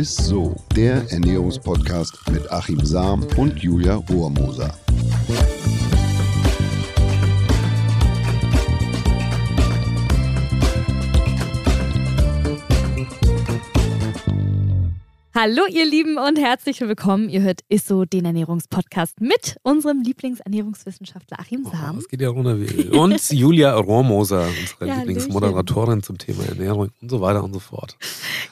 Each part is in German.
ist so, der Ernährungspodcast mit Achim Sam und Julia Rohrmoser. Hallo ihr Lieben und herzlich willkommen. Ihr hört Isso, den Ernährungspodcast mit unserem Lieblingsernährungswissenschaftler Achim Sam. Oh, das geht ja runter wie Und Julia Rohrmoser, unsere ja, Lieblingsmoderatorin zum Thema Ernährung und so weiter und so fort.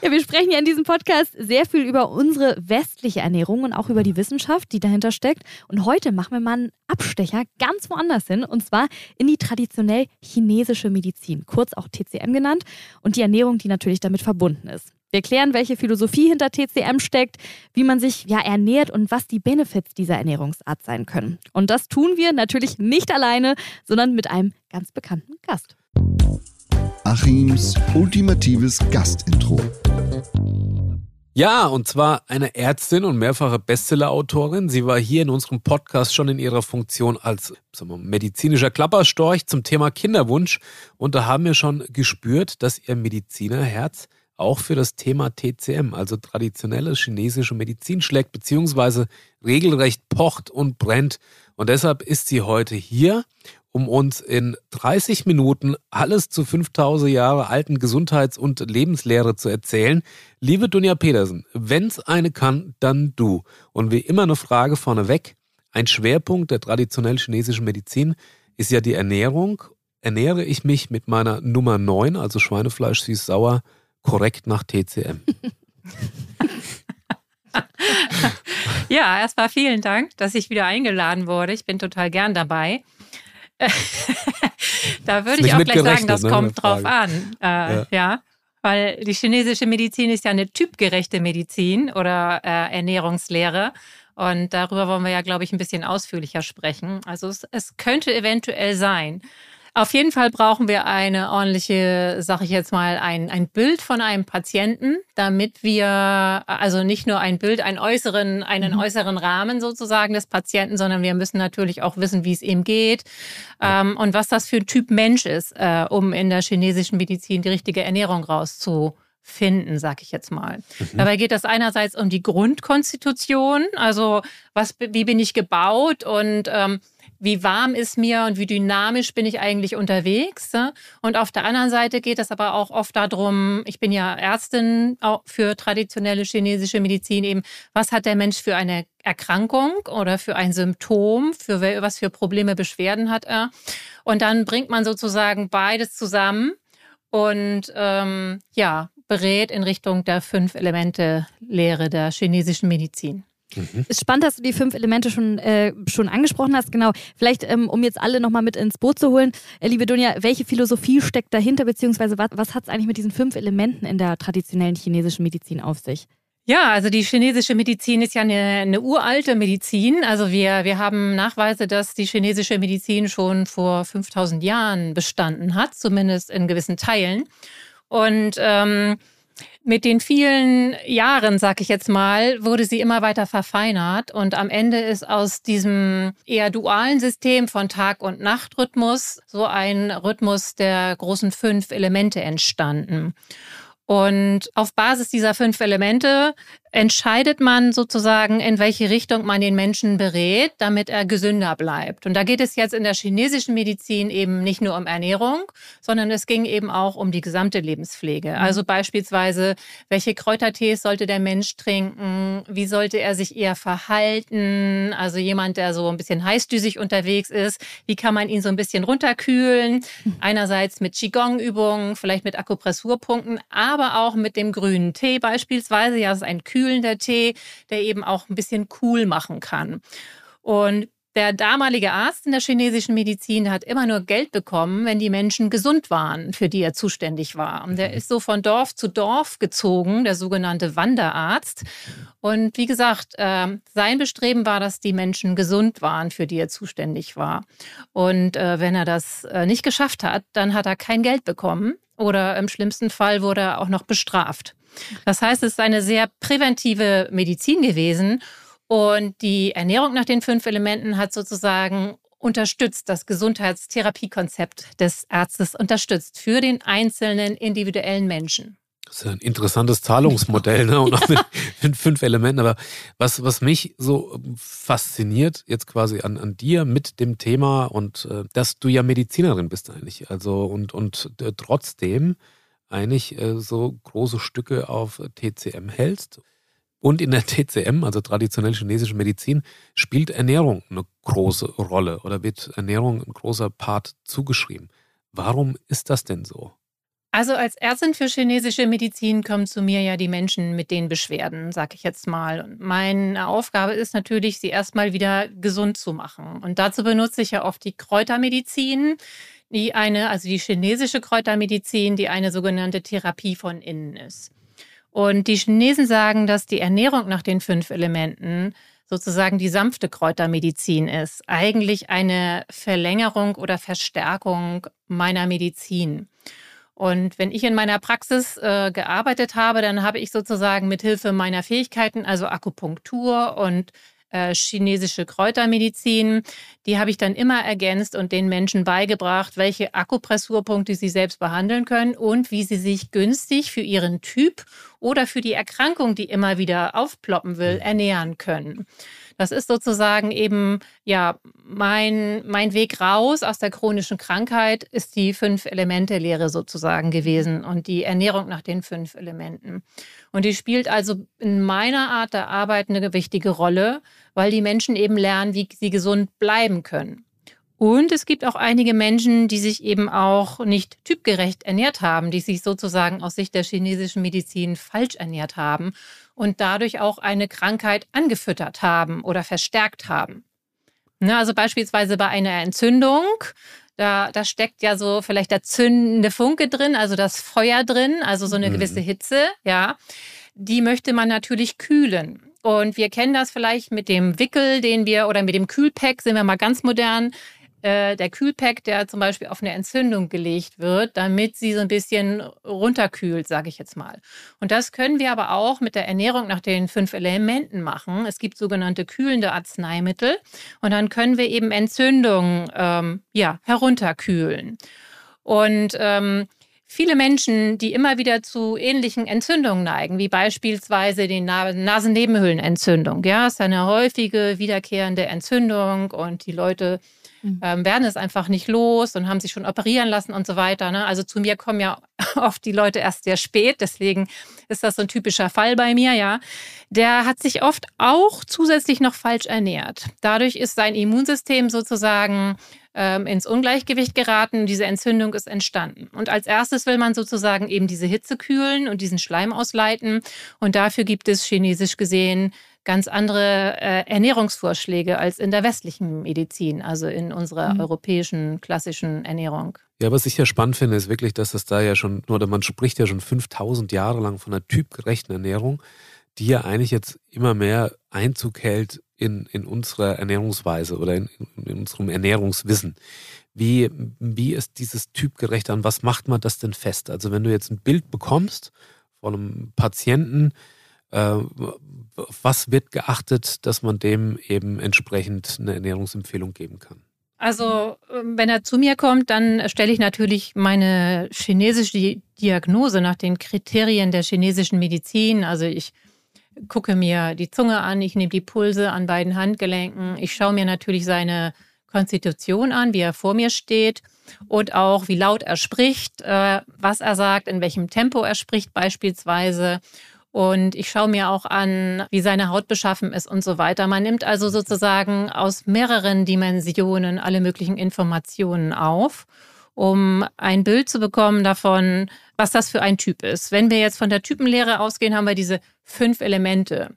Ja, wir sprechen ja in diesem Podcast sehr viel über unsere westliche Ernährung und auch über die Wissenschaft, die dahinter steckt. Und heute machen wir mal einen Abstecher ganz woanders hin und zwar in die traditionell chinesische Medizin, kurz auch TCM genannt und die Ernährung, die natürlich damit verbunden ist. Wir klären, welche Philosophie hinter TCM steckt, wie man sich ja ernährt und was die Benefits dieser Ernährungsart sein können. Und das tun wir natürlich nicht alleine, sondern mit einem ganz bekannten Gast. Achims ultimatives Gastintro. Ja, und zwar eine Ärztin und mehrfache Bestsellerautorin. Sie war hier in unserem Podcast schon in ihrer Funktion als wir, medizinischer Klapperstorch zum Thema Kinderwunsch. Und da haben wir schon gespürt, dass ihr Medizinerherz auch für das Thema TCM, also traditionelle chinesische Medizin, schlägt, beziehungsweise regelrecht pocht und brennt. Und deshalb ist sie heute hier, um uns in 30 Minuten alles zu 5000 Jahre alten Gesundheits- und Lebenslehre zu erzählen. Liebe Dunja Petersen, wenn's eine kann, dann du. Und wie immer eine Frage vorneweg. Ein Schwerpunkt der traditionell chinesischen Medizin ist ja die Ernährung. Ernähre ich mich mit meiner Nummer 9, also Schweinefleisch süß-sauer, korrekt nach TCM. ja, erstmal vielen Dank, dass ich wieder eingeladen wurde. Ich bin total gern dabei. da würde ich auch gleich sagen, das ne, kommt drauf an. Äh, ja. ja. weil die chinesische Medizin ist ja eine typgerechte Medizin oder äh, Ernährungslehre. Und darüber wollen wir ja, glaube ich, ein bisschen ausführlicher sprechen. Also es, es könnte eventuell sein, auf jeden Fall brauchen wir eine ordentliche, sage ich jetzt mal, ein, ein Bild von einem Patienten, damit wir also nicht nur ein Bild, einen äußeren, einen mhm. äußeren Rahmen sozusagen des Patienten, sondern wir müssen natürlich auch wissen, wie es ihm geht ähm, und was das für ein Typ Mensch ist, äh, um in der chinesischen Medizin die richtige Ernährung rauszufinden, sag ich jetzt mal. Mhm. Dabei geht es einerseits um die Grundkonstitution, also was, wie bin ich gebaut und ähm, wie warm ist mir und wie dynamisch bin ich eigentlich unterwegs. Und auf der anderen Seite geht es aber auch oft darum, ich bin ja Ärztin für traditionelle chinesische Medizin eben, was hat der Mensch für eine Erkrankung oder für ein Symptom, für was für Probleme, Beschwerden hat er. Und dann bringt man sozusagen beides zusammen und ähm, ja, berät in Richtung der fünf Elemente Lehre der chinesischen Medizin. Mhm. Ist spannend, dass du die fünf Elemente schon, äh, schon angesprochen hast. Genau. Vielleicht, ähm, um jetzt alle nochmal mit ins Boot zu holen. Äh, liebe Dunja, welche Philosophie steckt dahinter, beziehungsweise was, was hat es eigentlich mit diesen fünf Elementen in der traditionellen chinesischen Medizin auf sich? Ja, also die chinesische Medizin ist ja eine, eine uralte Medizin. Also wir, wir haben Nachweise, dass die chinesische Medizin schon vor 5000 Jahren bestanden hat, zumindest in gewissen Teilen. Und ähm, mit den vielen Jahren, sag ich jetzt mal, wurde sie immer weiter verfeinert und am Ende ist aus diesem eher dualen System von Tag- und Nachtrhythmus so ein Rhythmus der großen fünf Elemente entstanden. Und auf Basis dieser fünf Elemente entscheidet man sozusagen, in welche Richtung man den Menschen berät, damit er gesünder bleibt. Und da geht es jetzt in der chinesischen Medizin eben nicht nur um Ernährung, sondern es ging eben auch um die gesamte Lebenspflege. Mhm. Also beispielsweise, welche Kräutertees sollte der Mensch trinken? Wie sollte er sich eher verhalten? Also jemand, der so ein bisschen heißdüsig unterwegs ist, wie kann man ihn so ein bisschen runterkühlen? Mhm. Einerseits mit Qigong-Übungen, vielleicht mit Akupressurpunkten, aber auch mit dem grünen Tee beispielsweise. Ja, das ist ein kühlender Tee, der eben auch ein bisschen cool machen kann. Und der damalige Arzt in der chinesischen Medizin hat immer nur Geld bekommen, wenn die Menschen gesund waren, für die er zuständig war. Und der mhm. ist so von Dorf zu Dorf gezogen, der sogenannte Wanderarzt. Und wie gesagt, ähm, sein Bestreben war, dass die Menschen gesund waren, für die er zuständig war. Und äh, wenn er das äh, nicht geschafft hat, dann hat er kein Geld bekommen oder im schlimmsten Fall wurde er auch noch bestraft. Das heißt, es ist eine sehr präventive Medizin gewesen. Und die Ernährung nach den fünf Elementen hat sozusagen unterstützt, das Gesundheitstherapiekonzept des Arztes unterstützt für den einzelnen individuellen Menschen. Das ist ein interessantes Zahlungsmodell, ne? Und auch mit, mit, fünf Elementen. Aber was, was mich so fasziniert, jetzt quasi an, an dir mit dem Thema und äh, dass du ja Medizinerin bist eigentlich. Also und, und äh, trotzdem eigentlich äh, so große Stücke auf TCM hältst. Und in der TCM, also traditionell chinesische Medizin, spielt Ernährung eine große Rolle oder wird Ernährung ein großer Part zugeschrieben. Warum ist das denn so? Also als Ärztin für chinesische Medizin kommen zu mir ja die Menschen mit den Beschwerden, sag ich jetzt mal. Und meine Aufgabe ist natürlich, sie erstmal wieder gesund zu machen. Und dazu benutze ich ja oft die Kräutermedizin, die eine, also die chinesische Kräutermedizin, die eine sogenannte Therapie von innen ist. Und die Chinesen sagen, dass die Ernährung nach den fünf Elementen sozusagen die sanfte Kräutermedizin ist. Eigentlich eine Verlängerung oder Verstärkung meiner Medizin. Und wenn ich in meiner Praxis äh, gearbeitet habe, dann habe ich sozusagen mit Hilfe meiner Fähigkeiten, also Akupunktur und äh, chinesische Kräutermedizin. Die habe ich dann immer ergänzt und den Menschen beigebracht, welche Akupressurpunkte sie selbst behandeln können und wie sie sich günstig für ihren Typ oder für die Erkrankung, die immer wieder aufploppen will, mhm. ernähren können. Das ist sozusagen eben, ja, mein, mein Weg raus aus der chronischen Krankheit ist die Fünf-Elemente-Lehre sozusagen gewesen und die Ernährung nach den fünf Elementen. Und die spielt also in meiner Art der Arbeit eine wichtige Rolle, weil die Menschen eben lernen, wie sie gesund bleiben können. Und es gibt auch einige Menschen, die sich eben auch nicht typgerecht ernährt haben, die sich sozusagen aus Sicht der chinesischen Medizin falsch ernährt haben und dadurch auch eine Krankheit angefüttert haben oder verstärkt haben. Ne, also beispielsweise bei einer Entzündung, da, da steckt ja so vielleicht der zündende Funke drin, also das Feuer drin, also so eine mhm. gewisse Hitze, ja. Die möchte man natürlich kühlen. Und wir kennen das vielleicht mit dem Wickel, den wir, oder mit dem Kühlpack, sind wir mal ganz modern, äh, der Kühlpack, der zum Beispiel auf eine Entzündung gelegt wird, damit sie so ein bisschen runterkühlt, sage ich jetzt mal. Und das können wir aber auch mit der Ernährung nach den fünf Elementen machen. Es gibt sogenannte kühlende Arzneimittel und dann können wir eben Entzündungen ähm, ja, herunterkühlen. Und ähm, Viele Menschen, die immer wieder zu ähnlichen Entzündungen neigen, wie beispielsweise die Nasennebenhöhlenentzündung, ja, ist eine häufige wiederkehrende Entzündung und die Leute mhm. ähm, werden es einfach nicht los und haben sich schon operieren lassen und so weiter. Ne? Also zu mir kommen ja oft die Leute erst sehr spät, deswegen ist das so ein typischer Fall bei mir, ja. Der hat sich oft auch zusätzlich noch falsch ernährt. Dadurch ist sein Immunsystem sozusagen ähm, ins Ungleichgewicht geraten. Diese Entzündung ist entstanden. Und als erstes will man sozusagen eben diese Hitze kühlen und diesen Schleim ausleiten. Und dafür gibt es chinesisch gesehen ganz andere äh, Ernährungsvorschläge als in der westlichen Medizin, also in unserer mhm. europäischen klassischen Ernährung. Ja, was ich ja spannend finde, ist wirklich, dass es da ja schon, oder man spricht ja schon 5000 Jahre lang von einer typgerechten Ernährung, die ja eigentlich jetzt immer mehr Einzug hält in, in unserer Ernährungsweise oder in, in unserem Ernährungswissen. Wie, wie ist dieses typgerecht an? Was macht man das denn fest? Also wenn du jetzt ein Bild bekommst von einem Patienten, was wird geachtet, dass man dem eben entsprechend eine Ernährungsempfehlung geben kann? Also, ähm, wenn er zu mir kommt, dann stelle ich natürlich meine chinesische Diagnose nach den Kriterien der chinesischen Medizin. Also ich gucke mir die Zunge an, ich nehme die Pulse an beiden Handgelenken, ich schaue mir natürlich seine Konstitution an, wie er vor mir steht und auch wie laut er spricht, äh, was er sagt, in welchem Tempo er spricht beispielsweise und ich schaue mir auch an, wie seine Haut beschaffen ist und so weiter. Man nimmt also sozusagen aus mehreren Dimensionen alle möglichen Informationen auf, um ein Bild zu bekommen davon, was das für ein Typ ist. Wenn wir jetzt von der Typenlehre ausgehen, haben wir diese fünf Elemente.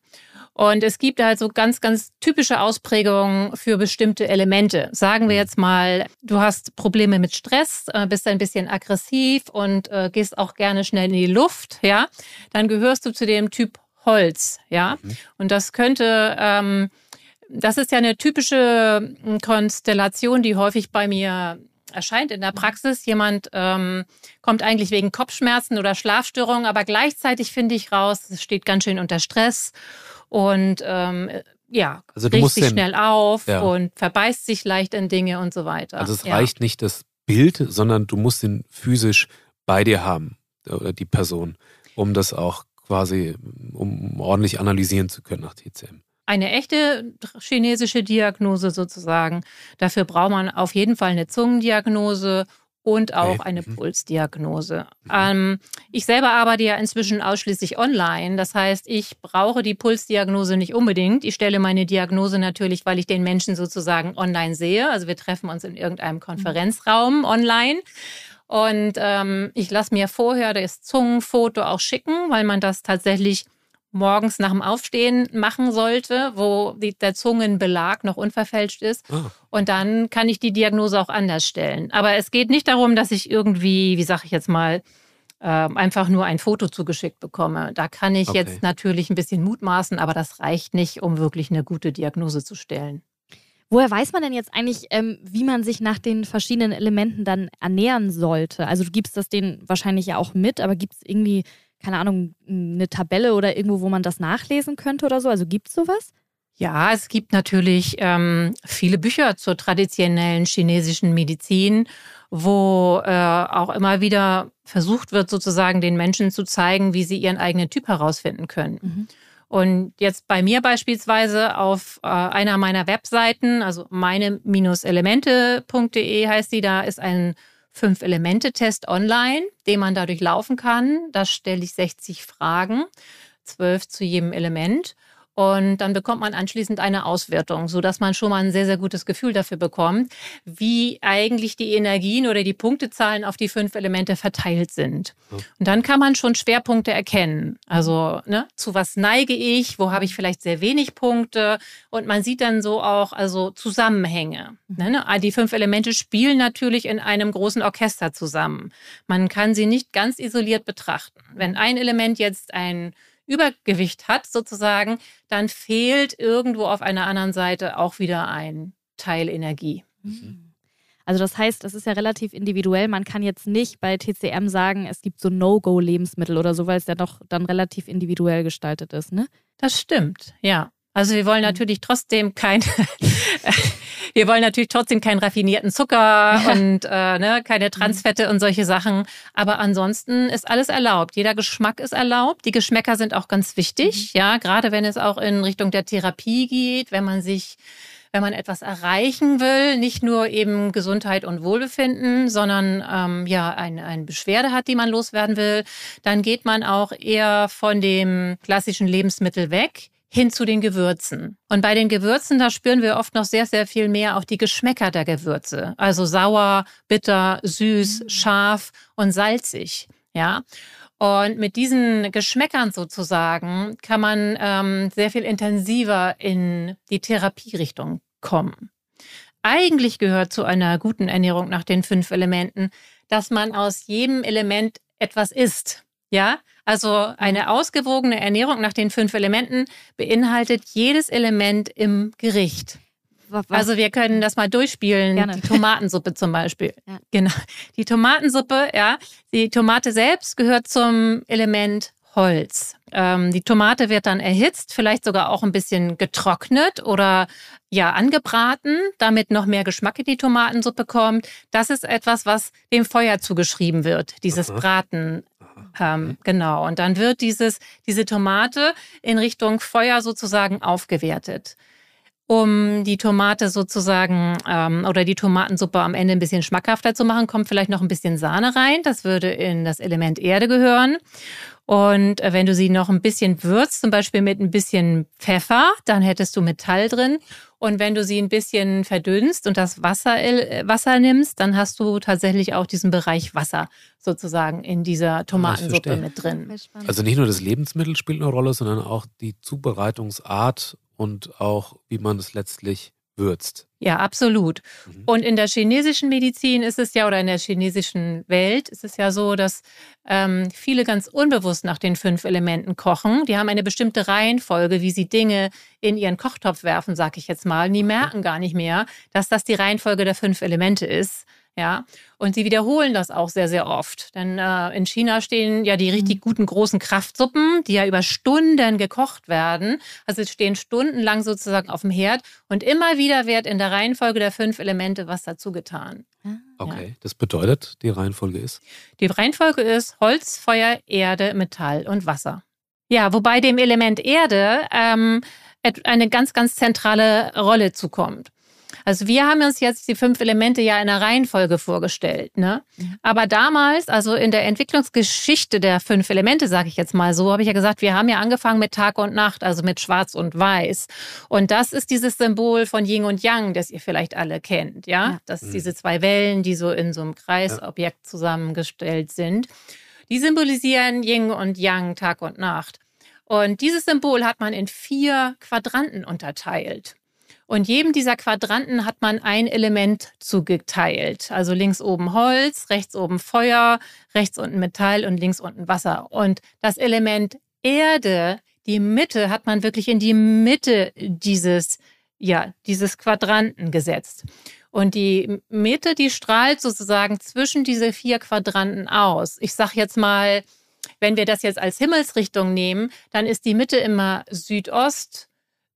Und es gibt halt so ganz, ganz typische Ausprägungen für bestimmte Elemente. Sagen wir jetzt mal, du hast Probleme mit Stress, äh, bist ein bisschen aggressiv und äh, gehst auch gerne schnell in die Luft, ja, dann gehörst du zu dem Typ Holz, ja. Mhm. Und das könnte, ähm, das ist ja eine typische hm, Konstellation, die häufig bei mir erscheint in der Praxis. Jemand ähm, kommt eigentlich wegen Kopfschmerzen oder Schlafstörungen, aber gleichzeitig finde ich raus, es steht ganz schön unter Stress und ähm, ja, also regt sich den, schnell auf ja. und verbeißt sich leicht in Dinge und so weiter. Also es ja. reicht nicht das Bild, sondern du musst ihn physisch bei dir haben oder die Person. um das auch quasi, um ordentlich analysieren zu können nach TCM. Eine echte chinesische Diagnose sozusagen. Dafür braucht man auf jeden Fall eine Zungendiagnose und auch okay. eine mhm. Pulsdiagnose. Mhm. Ähm, ich selber arbeite ja inzwischen ausschließlich online. Das heißt, ich brauche die Pulsdiagnose nicht unbedingt. Ich stelle meine Diagnose natürlich, weil ich den Menschen sozusagen online sehe. Also wir treffen uns in irgendeinem mhm. Konferenzraum online. Und ähm, ich lasse mir vorher das Zungenfoto auch schicken, weil man das tatsächlich morgens nach dem Aufstehen machen sollte, wo die, der Zungenbelag noch unverfälscht ist. Oh. Und dann kann ich die Diagnose auch anders stellen. Aber es geht nicht darum, dass ich irgendwie, wie sage ich jetzt mal, äh, einfach nur ein Foto zugeschickt bekomme. Da kann ich okay. jetzt natürlich ein bisschen mutmaßen, aber das reicht nicht, um wirklich eine gute Diagnose zu stellen. Woher weiß man denn jetzt eigentlich, ähm, wie man sich nach den verschiedenen Elementen dann ernähren sollte? Also du gibst das denen wahrscheinlich ja auch mit, aber gibt es irgendwie keine Ahnung, eine Tabelle oder irgendwo, wo man das nachlesen könnte oder so? Also gibt es sowas? Ja, es gibt natürlich ähm, viele Bücher zur traditionellen chinesischen Medizin, wo äh, auch immer wieder versucht wird, sozusagen den Menschen zu zeigen, wie sie ihren eigenen Typ herausfinden können. Mhm. Und jetzt bei mir beispielsweise auf äh, einer meiner Webseiten, also meine-elemente.de heißt die, da ist ein Fünf-Elemente-Test online, den man dadurch laufen kann. Da stelle ich 60 Fragen, zwölf zu jedem Element. Und dann bekommt man anschließend eine Auswertung, sodass man schon mal ein sehr, sehr gutes Gefühl dafür bekommt, wie eigentlich die Energien oder die Punktezahlen auf die fünf Elemente verteilt sind. Und dann kann man schon Schwerpunkte erkennen. Also ne, zu was neige ich, wo habe ich vielleicht sehr wenig Punkte. Und man sieht dann so auch also Zusammenhänge. Ne, ne? Die fünf Elemente spielen natürlich in einem großen Orchester zusammen. Man kann sie nicht ganz isoliert betrachten. Wenn ein Element jetzt ein Übergewicht hat, sozusagen, dann fehlt irgendwo auf einer anderen Seite auch wieder ein Teil Energie. Mhm. Also das heißt, das ist ja relativ individuell. Man kann jetzt nicht bei TCM sagen, es gibt so No-Go-Lebensmittel oder so, weil es ja doch dann relativ individuell gestaltet ist, ne? Das stimmt, ja. Also wir wollen mhm. natürlich trotzdem kein, wir wollen natürlich trotzdem keinen raffinierten Zucker und äh, ne, keine mhm. Transfette und solche Sachen. Aber ansonsten ist alles erlaubt. Jeder Geschmack ist erlaubt. Die Geschmäcker sind auch ganz wichtig, mhm. ja, gerade wenn es auch in Richtung der Therapie geht, wenn man sich wenn man etwas erreichen will, nicht nur eben Gesundheit und Wohlbefinden, sondern ähm, ja eine, eine Beschwerde hat, die man loswerden will, dann geht man auch eher von dem klassischen Lebensmittel weg hin zu den Gewürzen. Und bei den Gewürzen, da spüren wir oft noch sehr, sehr viel mehr auch die Geschmäcker der Gewürze. Also sauer, bitter, süß, mhm. scharf und salzig. Ja. Und mit diesen Geschmäckern sozusagen kann man ähm, sehr viel intensiver in die Therapierichtung kommen. Eigentlich gehört zu einer guten Ernährung nach den fünf Elementen, dass man aus jedem Element etwas isst. Ja, also eine ausgewogene Ernährung nach den fünf Elementen beinhaltet jedes Element im Gericht. Was? Also wir können das mal durchspielen. Gerne. Die Tomatensuppe zum Beispiel. Ja. Genau. Die Tomatensuppe, ja. Die Tomate selbst gehört zum Element Holz. Ähm, die Tomate wird dann erhitzt, vielleicht sogar auch ein bisschen getrocknet oder ja angebraten, damit noch mehr Geschmack in die Tomatensuppe kommt. Das ist etwas, was dem Feuer zugeschrieben wird, dieses Aha. Braten ähm, mhm. genau. Und dann wird dieses, diese Tomate in Richtung Feuer sozusagen aufgewertet. Um die Tomate sozusagen ähm, oder die Tomatensuppe am Ende ein bisschen schmackhafter zu machen, kommt vielleicht noch ein bisschen Sahne rein. Das würde in das Element Erde gehören. Und äh, wenn du sie noch ein bisschen würzt, zum Beispiel mit ein bisschen Pfeffer, dann hättest du Metall drin. Und wenn du sie ein bisschen verdünnst und das Wasser, äh, Wasser nimmst, dann hast du tatsächlich auch diesen Bereich Wasser sozusagen in dieser Tomatensuppe mit drin. Also nicht nur das Lebensmittel spielt eine Rolle, sondern auch die Zubereitungsart und auch, wie man es letztlich würzt. Ja, absolut. Mhm. Und in der chinesischen Medizin ist es ja, oder in der chinesischen Welt ist es ja so, dass ähm, viele ganz unbewusst nach den fünf Elementen kochen. Die haben eine bestimmte Reihenfolge, wie sie Dinge in ihren Kochtopf werfen, sag ich jetzt mal. Und die merken gar nicht mehr, dass das die Reihenfolge der fünf Elemente ist. Ja, und sie wiederholen das auch sehr, sehr oft. Denn äh, in China stehen ja die richtig mhm. guten großen Kraftsuppen, die ja über Stunden gekocht werden. Also sie stehen stundenlang sozusagen auf dem Herd und immer wieder wird in der Reihenfolge der fünf Elemente was dazu getan. Ah. Okay, ja. das bedeutet, die Reihenfolge ist? Die Reihenfolge ist Holz, Feuer, Erde, Metall und Wasser. Ja, wobei dem Element Erde ähm, eine ganz, ganz zentrale Rolle zukommt. Also wir haben uns jetzt die fünf Elemente ja in der Reihenfolge vorgestellt. Ne? Mhm. Aber damals, also in der Entwicklungsgeschichte der fünf Elemente, sage ich jetzt mal so, habe ich ja gesagt, wir haben ja angefangen mit Tag und Nacht, also mit Schwarz und Weiß. Und das ist dieses Symbol von Yin und Yang, das ihr vielleicht alle kennt. Ja, ja. das mhm. diese zwei Wellen, die so in so einem Kreisobjekt zusammengestellt sind. Die symbolisieren Yin und Yang, Tag und Nacht. Und dieses Symbol hat man in vier Quadranten unterteilt. Und jedem dieser Quadranten hat man ein Element zugeteilt. Also links oben Holz, rechts oben Feuer, rechts unten Metall und links unten Wasser. Und das Element Erde, die Mitte, hat man wirklich in die Mitte dieses, ja, dieses Quadranten gesetzt. Und die Mitte, die strahlt sozusagen zwischen diese vier Quadranten aus. Ich sage jetzt mal, wenn wir das jetzt als Himmelsrichtung nehmen, dann ist die Mitte immer Südost,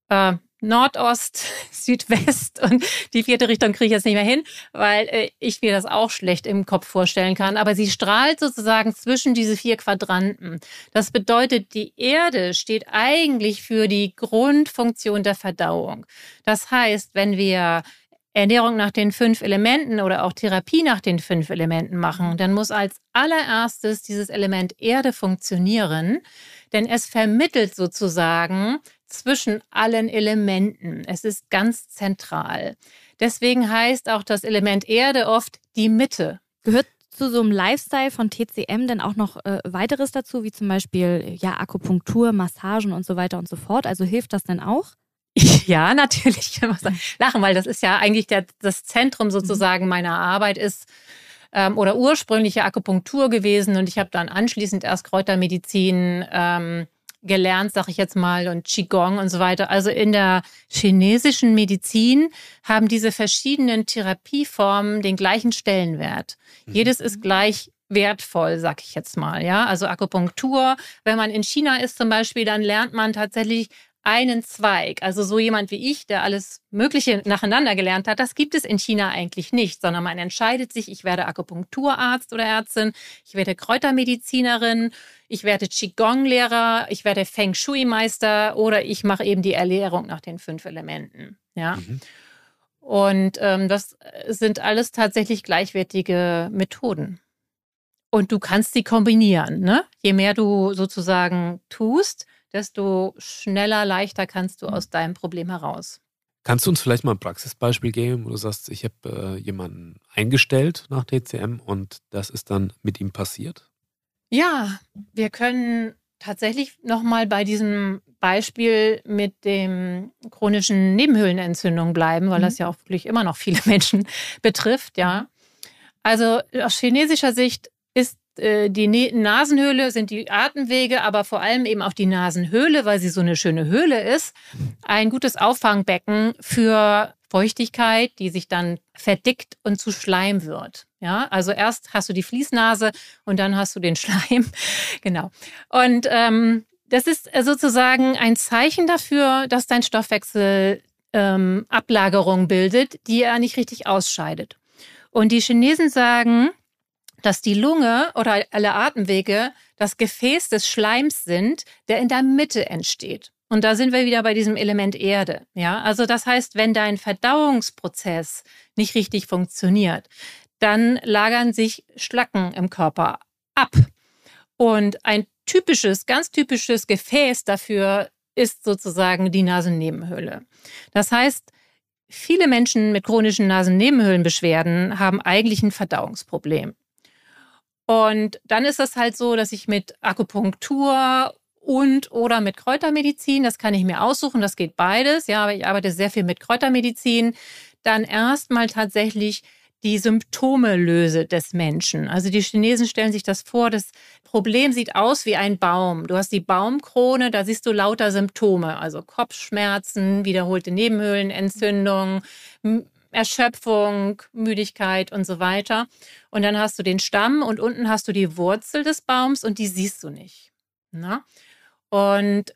äh, Nordost, Südwest und die vierte Richtung kriege ich jetzt nicht mehr hin, weil äh, ich mir das auch schlecht im Kopf vorstellen kann. Aber sie strahlt sozusagen zwischen diese vier Quadranten. Das bedeutet, die Erde steht eigentlich für die Grundfunktion der Verdauung. Das heißt, wenn wir Ernährung nach den fünf Elementen oder auch Therapie nach den fünf Elementen machen, dann muss als allererstes dieses Element Erde funktionieren, denn es vermittelt sozusagen zwischen allen Elementen. Es ist ganz zentral. Deswegen heißt auch das Element Erde oft die Mitte. Gehört zu so einem Lifestyle von TCM denn auch noch äh, weiteres dazu, wie zum Beispiel ja, Akupunktur, Massagen und so weiter und so fort? Also hilft das denn auch? Ja, natürlich. Lachen, weil das ist ja eigentlich der, das Zentrum sozusagen meiner Arbeit ist ähm, oder ursprüngliche Akupunktur gewesen und ich habe dann anschließend erst Kräutermedizin ähm, gelernt, sag ich jetzt mal, und Qigong und so weiter. Also in der chinesischen Medizin haben diese verschiedenen Therapieformen den gleichen Stellenwert. Mhm. Jedes ist gleich wertvoll, sag ich jetzt mal. Ja, also Akupunktur. Wenn man in China ist zum Beispiel, dann lernt man tatsächlich einen Zweig. Also so jemand wie ich, der alles Mögliche nacheinander gelernt hat, das gibt es in China eigentlich nicht, sondern man entscheidet sich, ich werde Akupunkturarzt oder Ärztin, ich werde Kräutermedizinerin, ich werde Qigong-Lehrer, ich werde Feng Shui-Meister oder ich mache eben die Erlehrung nach den fünf Elementen. Ja. Mhm. Und ähm, das sind alles tatsächlich gleichwertige Methoden. Und du kannst sie kombinieren. Ne? Je mehr du sozusagen tust, desto schneller, leichter kannst du mhm. aus deinem Problem heraus. Kannst du uns vielleicht mal ein Praxisbeispiel geben, wo du sagst, ich habe äh, jemanden eingestellt nach TCM und das ist dann mit ihm passiert? Ja, wir können tatsächlich nochmal bei diesem Beispiel mit dem chronischen Nebenhöhlenentzündung bleiben, weil mhm. das ja auch wirklich immer noch viele Menschen betrifft, ja. Also aus chinesischer Sicht ist die Nasenhöhle sind die Atemwege, aber vor allem eben auch die Nasenhöhle, weil sie so eine schöne Höhle ist, ein gutes Auffangbecken für Feuchtigkeit, die sich dann verdickt und zu Schleim wird. Ja, also erst hast du die Fließnase und dann hast du den Schleim. genau. Und ähm, das ist sozusagen ein Zeichen dafür, dass dein Stoffwechsel ähm, Ablagerung bildet, die er nicht richtig ausscheidet. Und die Chinesen sagen, dass die Lunge oder alle Atemwege das Gefäß des Schleims sind, der in der Mitte entsteht. Und da sind wir wieder bei diesem Element Erde. Ja, also das heißt, wenn dein Verdauungsprozess nicht richtig funktioniert, dann lagern sich Schlacken im Körper ab. Und ein typisches, ganz typisches Gefäß dafür ist sozusagen die Nasennebenhöhle. Das heißt, viele Menschen mit chronischen Nasennebenhöhlenbeschwerden haben eigentlich ein Verdauungsproblem. Und dann ist es halt so, dass ich mit Akupunktur und oder mit Kräutermedizin, das kann ich mir aussuchen, das geht beides. Ja, aber ich arbeite sehr viel mit Kräutermedizin. Dann erstmal tatsächlich die Symptome löse des Menschen. Also die Chinesen stellen sich das vor, das Problem sieht aus wie ein Baum. Du hast die Baumkrone, da siehst du lauter Symptome, also Kopfschmerzen, wiederholte Nebenhöhlenentzündung, Erschöpfung, Müdigkeit und so weiter. Und dann hast du den Stamm und unten hast du die Wurzel des Baums und die siehst du nicht. Na? Und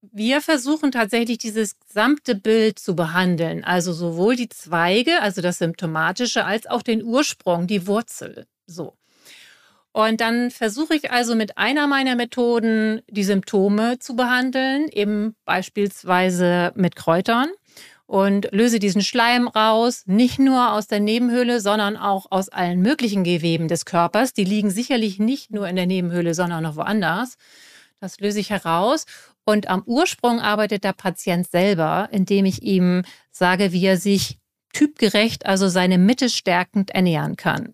wir versuchen tatsächlich dieses gesamte Bild zu behandeln, also sowohl die Zweige, also das Symptomatische, als auch den Ursprung, die Wurzel. So. Und dann versuche ich also mit einer meiner Methoden die Symptome zu behandeln, eben beispielsweise mit Kräutern und löse diesen Schleim raus, nicht nur aus der Nebenhöhle, sondern auch aus allen möglichen Geweben des Körpers. Die liegen sicherlich nicht nur in der Nebenhöhle, sondern noch woanders. Das löse ich heraus. Und am Ursprung arbeitet der Patient selber, indem ich ihm sage, wie er sich typgerecht, also seine Mitte stärkend ernähren kann.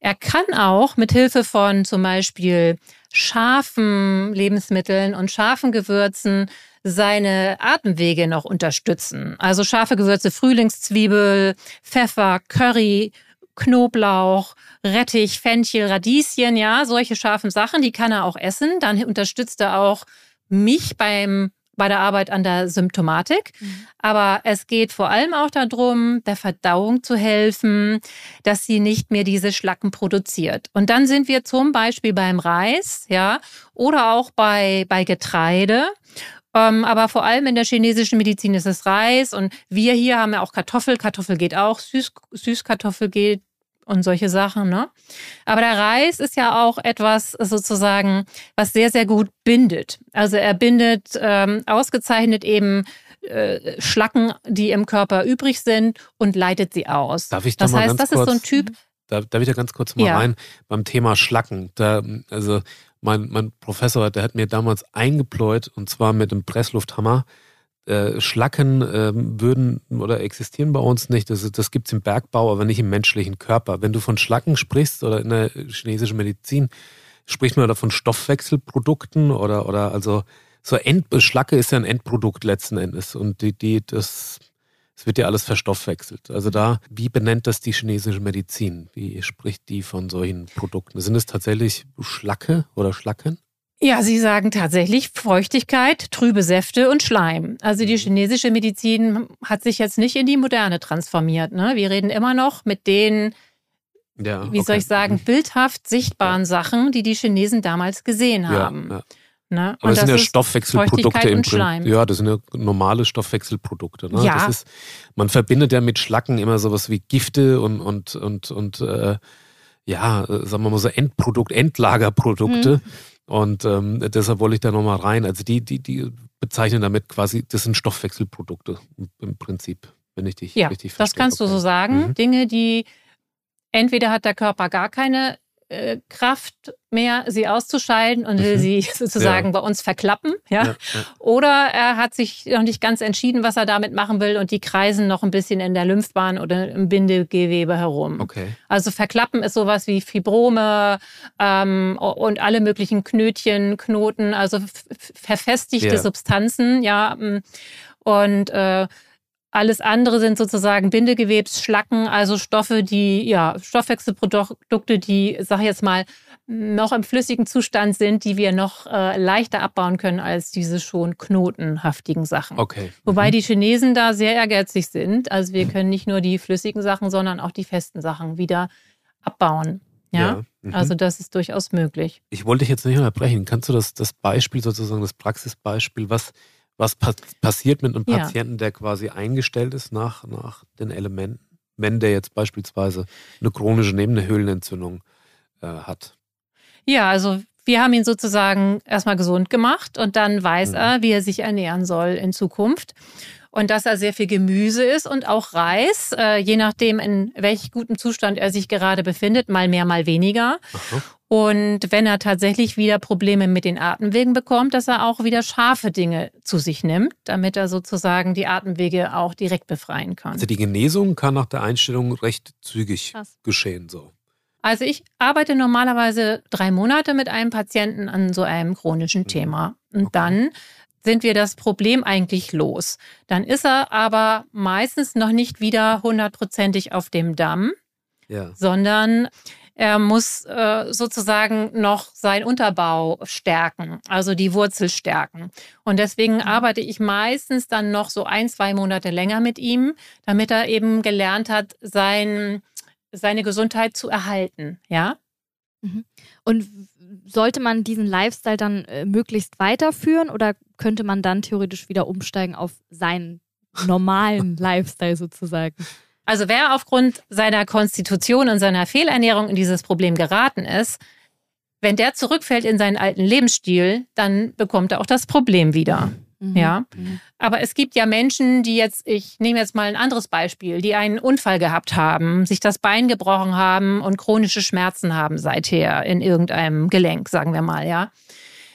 Er kann auch mit Hilfe von zum Beispiel scharfen Lebensmitteln und scharfen Gewürzen seine Atemwege noch unterstützen. Also scharfe Gewürze, Frühlingszwiebel, Pfeffer, Curry, Knoblauch, Rettich, Fenchel, Radieschen, ja, solche scharfen Sachen, die kann er auch essen. Dann unterstützt er auch mich beim bei der Arbeit an der Symptomatik. Mhm. Aber es geht vor allem auch darum, der Verdauung zu helfen, dass sie nicht mehr diese Schlacken produziert. Und dann sind wir zum Beispiel beim Reis, ja, oder auch bei, bei Getreide. Ähm, aber vor allem in der chinesischen Medizin ist es Reis und wir hier haben ja auch Kartoffel. Kartoffel geht auch, Süß, Süßkartoffel geht und solche Sachen. Ne? Aber der Reis ist ja auch etwas sozusagen, was sehr, sehr gut bindet. Also er bindet ähm, ausgezeichnet eben äh, Schlacken, die im Körper übrig sind und leitet sie aus. Darf ich da das mal heißt, ganz das kurz, ist so ein Typ. Da, darf ich da ganz kurz mal Ja. rein beim Thema Schlacken. Da, also mein, mein Professor, der hat mir damals eingepläut und zwar mit dem Presslufthammer. Äh, Schlacken ähm, würden oder existieren bei uns nicht. Das, das gibt es im Bergbau, aber nicht im menschlichen Körper. Wenn du von Schlacken sprichst oder in der chinesischen Medizin, spricht man da von Stoffwechselprodukten oder, oder also so End, Schlacke ist ja ein Endprodukt letzten Endes und die, die, das, es wird ja alles verstoffwechselt. Also da, wie benennt das die chinesische Medizin? Wie spricht die von solchen Produkten? Sind es tatsächlich Schlacke oder Schlacken? Ja, Sie sagen tatsächlich Feuchtigkeit, trübe Säfte und Schleim. Also die chinesische Medizin hat sich jetzt nicht in die moderne transformiert. Ne? Wir reden immer noch mit den, Ja. wie soll okay. ich sagen, bildhaft sichtbaren Sachen, die die Chinesen damals gesehen Ja, haben. ja. Ne? Aber Und das sind ja Stoffwechselprodukte im Prinzip. Schleim. Ja, das sind ja normale Stoffwechselprodukte. Ne? Ja. Das ist, man verbindet ja mit Schlacken immer sowas wie Gifte und, und, und, und äh, ja, sagen wir mal so Endprodukt, Endlagerprodukte. Mhm. Und ähm, deshalb wollte ich da nochmal rein. Also die, die, die bezeichnen damit quasi, das sind Stoffwechselprodukte im, Prinzip, wenn ich dich Ja, richtig das verstehe. kannst du Okay. so sagen. Mhm. Dinge, die entweder hat der Körper gar keine äh, Kraft mehr, sie auszuscheiden und will Mhm. sie sozusagen Ja. bei uns verklappen, ja? Ja. Oder er hat sich noch nicht ganz entschieden, was er damit machen will und die kreisen noch ein bisschen in der Lymphbahn oder im Bindegewebe herum. Okay. Also verklappen ist sowas wie Fibrome ähm, und alle möglichen Knötchen, Knoten, also verfestigte Ja. Substanzen, ja. mm. Und äh, alles andere sind sozusagen Bindegewebsschlacken, also Stoffe, die, ja, Stoffwechselprodukte, die, sag ich jetzt mal, noch im flüssigen Zustand sind, die wir noch äh, leichter abbauen können als diese schon knotenhaftigen Sachen. Okay. Wobei Mhm. die Chinesen da sehr ehrgeizig sind. Also wir können nicht nur die flüssigen Sachen, sondern auch die festen Sachen wieder abbauen. Ja. Mhm. Also das ist durchaus möglich. Ich wollte dich jetzt nicht unterbrechen. Kannst du das, das Beispiel sozusagen, das Praxisbeispiel, was, was pa passiert mit einem Ja. Patienten, der quasi eingestellt ist nach, nach den Elementen, wenn der jetzt beispielsweise eine chronische Nebenhöhlenentzündung äh, hat? Ja, also wir haben ihn sozusagen erstmal gesund gemacht und dann weiß Mhm. er, wie er sich ernähren soll in Zukunft. Und dass er sehr viel Gemüse isst und auch Reis, äh, je nachdem, in welch gutem Zustand er sich gerade befindet, mal mehr, mal weniger. Aha. Und wenn er tatsächlich wieder Probleme mit den Atemwegen bekommt, dass er auch wieder scharfe Dinge zu sich nimmt, damit er sozusagen die Atemwege auch direkt befreien kann. Also die Genesung kann nach der Einstellung recht zügig Krass. geschehen. So. Also ich arbeite normalerweise drei Monate mit einem Patienten an so einem chronischen Mhm. Thema. Und Okay. dann sind wir das Problem eigentlich los. Dann ist er aber meistens noch nicht wieder hundertprozentig auf dem Damm, Ja. sondern er muss äh, sozusagen noch seinen Unterbau stärken, also die Wurzel stärken. Und deswegen mhm. arbeite ich meistens dann noch so ein, zwei Monate länger mit ihm, damit er eben gelernt hat, sein, seine Gesundheit zu erhalten. Ja. Mhm. Und sollte man diesen Lifestyle dann äh, möglichst weiterführen oder könnte man dann theoretisch wieder umsteigen auf seinen normalen Lifestyle sozusagen? Also wer aufgrund seiner Konstitution und seiner Fehlernährung in dieses Problem geraten ist, wenn der zurückfällt in seinen alten Lebensstil, dann bekommt er auch das Problem wieder. Mhm. Ja. Mhm. Aber es gibt ja Menschen, die jetzt, ich nehme jetzt mal ein anderes Beispiel, die einen Unfall gehabt haben, sich das Bein gebrochen haben und chronische Schmerzen haben seither in irgendeinem Gelenk, sagen wir mal, ja.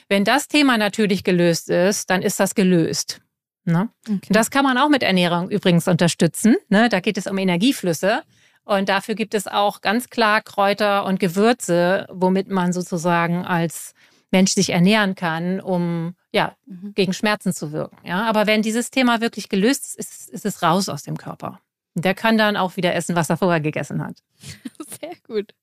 Wenn das Thema natürlich gelöst ist, dann ist das gelöst. Ne? Okay. Das kann man auch mit Ernährung übrigens unterstützen. Ne? Da geht es um Energieflüsse. Und dafür gibt es auch ganz klar Kräuter und Gewürze, womit man sozusagen als Mensch sich ernähren kann, um ja, mhm. gegen Schmerzen zu wirken. Ja? Aber wenn dieses Thema wirklich gelöst ist, ist, ist es raus aus dem Körper. Der kann dann auch wieder essen, was er vorher gegessen hat. Sehr gut.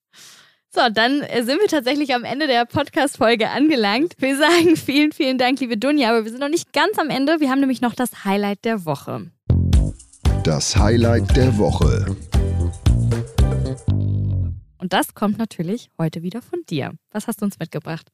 So, dann äh, sind wir tatsächlich am Ende der Podcast-Folge angelangt. Wir sagen vielen, vielen Dank, liebe Dunja, aber wir sind noch nicht ganz am Ende. Wir haben nämlich noch das Highlight der Woche. Das Highlight der Woche. Und das kommt natürlich heute wieder von dir. Was hast du uns mitgebracht?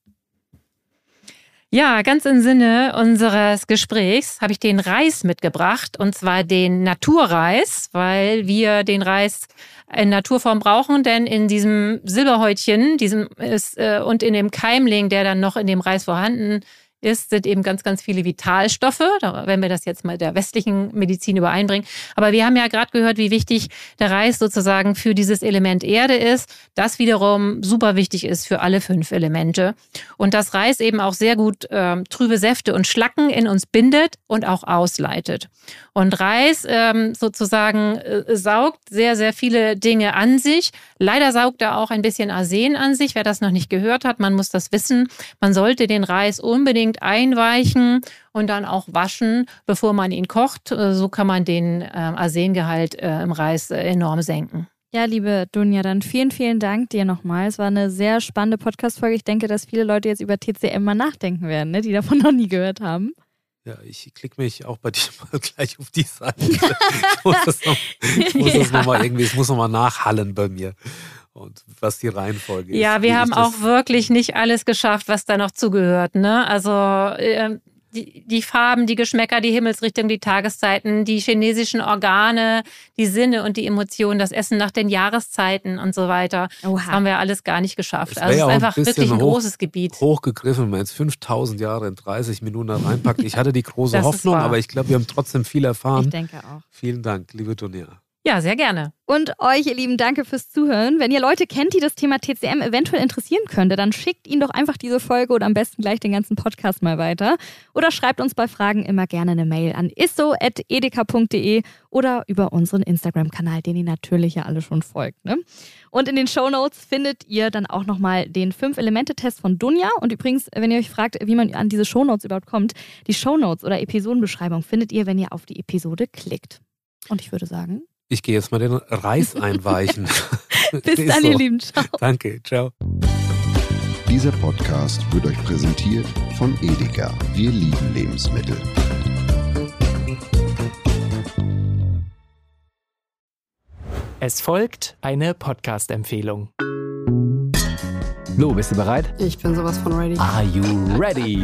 Ja, ganz im Sinne unseres Gesprächs habe ich den Reis mitgebracht und zwar den Naturreis, weil wir den Reis in Naturform brauchen, denn in diesem Silberhäutchen, diesem ist, äh, und in dem Keimling, der dann noch in dem Reis vorhanden ist, sind eben ganz, ganz viele Vitalstoffe, wenn wir das jetzt mal der westlichen Medizin übereinbringen. Aber wir haben ja gerade gehört, wie wichtig der Reis sozusagen für dieses Element Erde ist, das wiederum super wichtig ist für alle fünf Elemente. Und dass Reis eben auch sehr gut ähm, trübe Säfte und Schlacken in uns bindet und auch ausleitet. Und Reis ähm, sozusagen äh, saugt sehr, sehr viele Dinge an sich. Leider saugt er auch ein bisschen Arsen an sich. Wer das noch nicht gehört hat, man muss das wissen. Man sollte den Reis unbedingt einweichen und dann auch waschen, bevor man ihn kocht. Äh, so kann man den äh, Arsengehalt äh, im Reis enorm senken. Ja, liebe Dunja, dann vielen, vielen Dank dir nochmal. Es war eine sehr spannende Podcast-Folge. Ich denke, dass viele Leute jetzt über TCM mal nachdenken werden, ne? die davon noch nie gehört haben. Ja, ich klicke mich auch bei dir mal gleich auf die Seite. Ich muss das noch, ich muss ja. das noch mal irgendwie, es muss nochmal nachhallen bei mir. Und was die Reihenfolge ist. Ja, wir haben auch wirklich nicht alles geschafft, was da noch zugehört. Ne? Also äh, die, die Farben, die Geschmäcker, die Himmelsrichtung, die Tageszeiten, die chinesischen Organe, die Sinne und die Emotionen, das Essen nach den Jahreszeiten und so weiter. Oha. Das haben wir alles gar nicht geschafft. Also es ist einfach ein wirklich ein hoch, großes Gebiet. Hochgegriffen, wenn man jetzt 5000 Jahre in 30 Minuten reinpackt. Ich hatte die große Hoffnung, aber ich glaube, wir haben trotzdem viel erfahren. Ich denke auch. Vielen Dank, liebe Tonia. Ja, sehr gerne. Und euch, ihr Lieben, danke fürs Zuhören. Wenn ihr Leute kennt, die das Thema TCM eventuell interessieren könnte, dann schickt ihnen doch einfach diese Folge oder am besten gleich den ganzen Podcast mal weiter. Oder schreibt uns bei Fragen immer gerne eine Mail an isso.edeka.de oder über unseren Instagram-Kanal, den ihr natürlich ja alle schon folgt. Ne? Und in den Show Notes findet ihr dann auch nochmal den Fünf-Elemente-Test von Dunja. Und übrigens, wenn ihr euch fragt, wie man an diese Show Notes überhaupt kommt, die Show Notes oder Episodenbeschreibung findet ihr, wenn ihr auf die Episode klickt. Und ich würde sagen, ich gehe jetzt mal den Reis einweichen. Bis dann, so. ihr Lieben. Ciao. Danke, ciao. Dieser Podcast wird euch präsentiert von Edeka. Wir lieben Lebensmittel. Es folgt eine Podcast-Empfehlung. Lo, bist du bereit? Ich bin sowas von ready. Are you ready?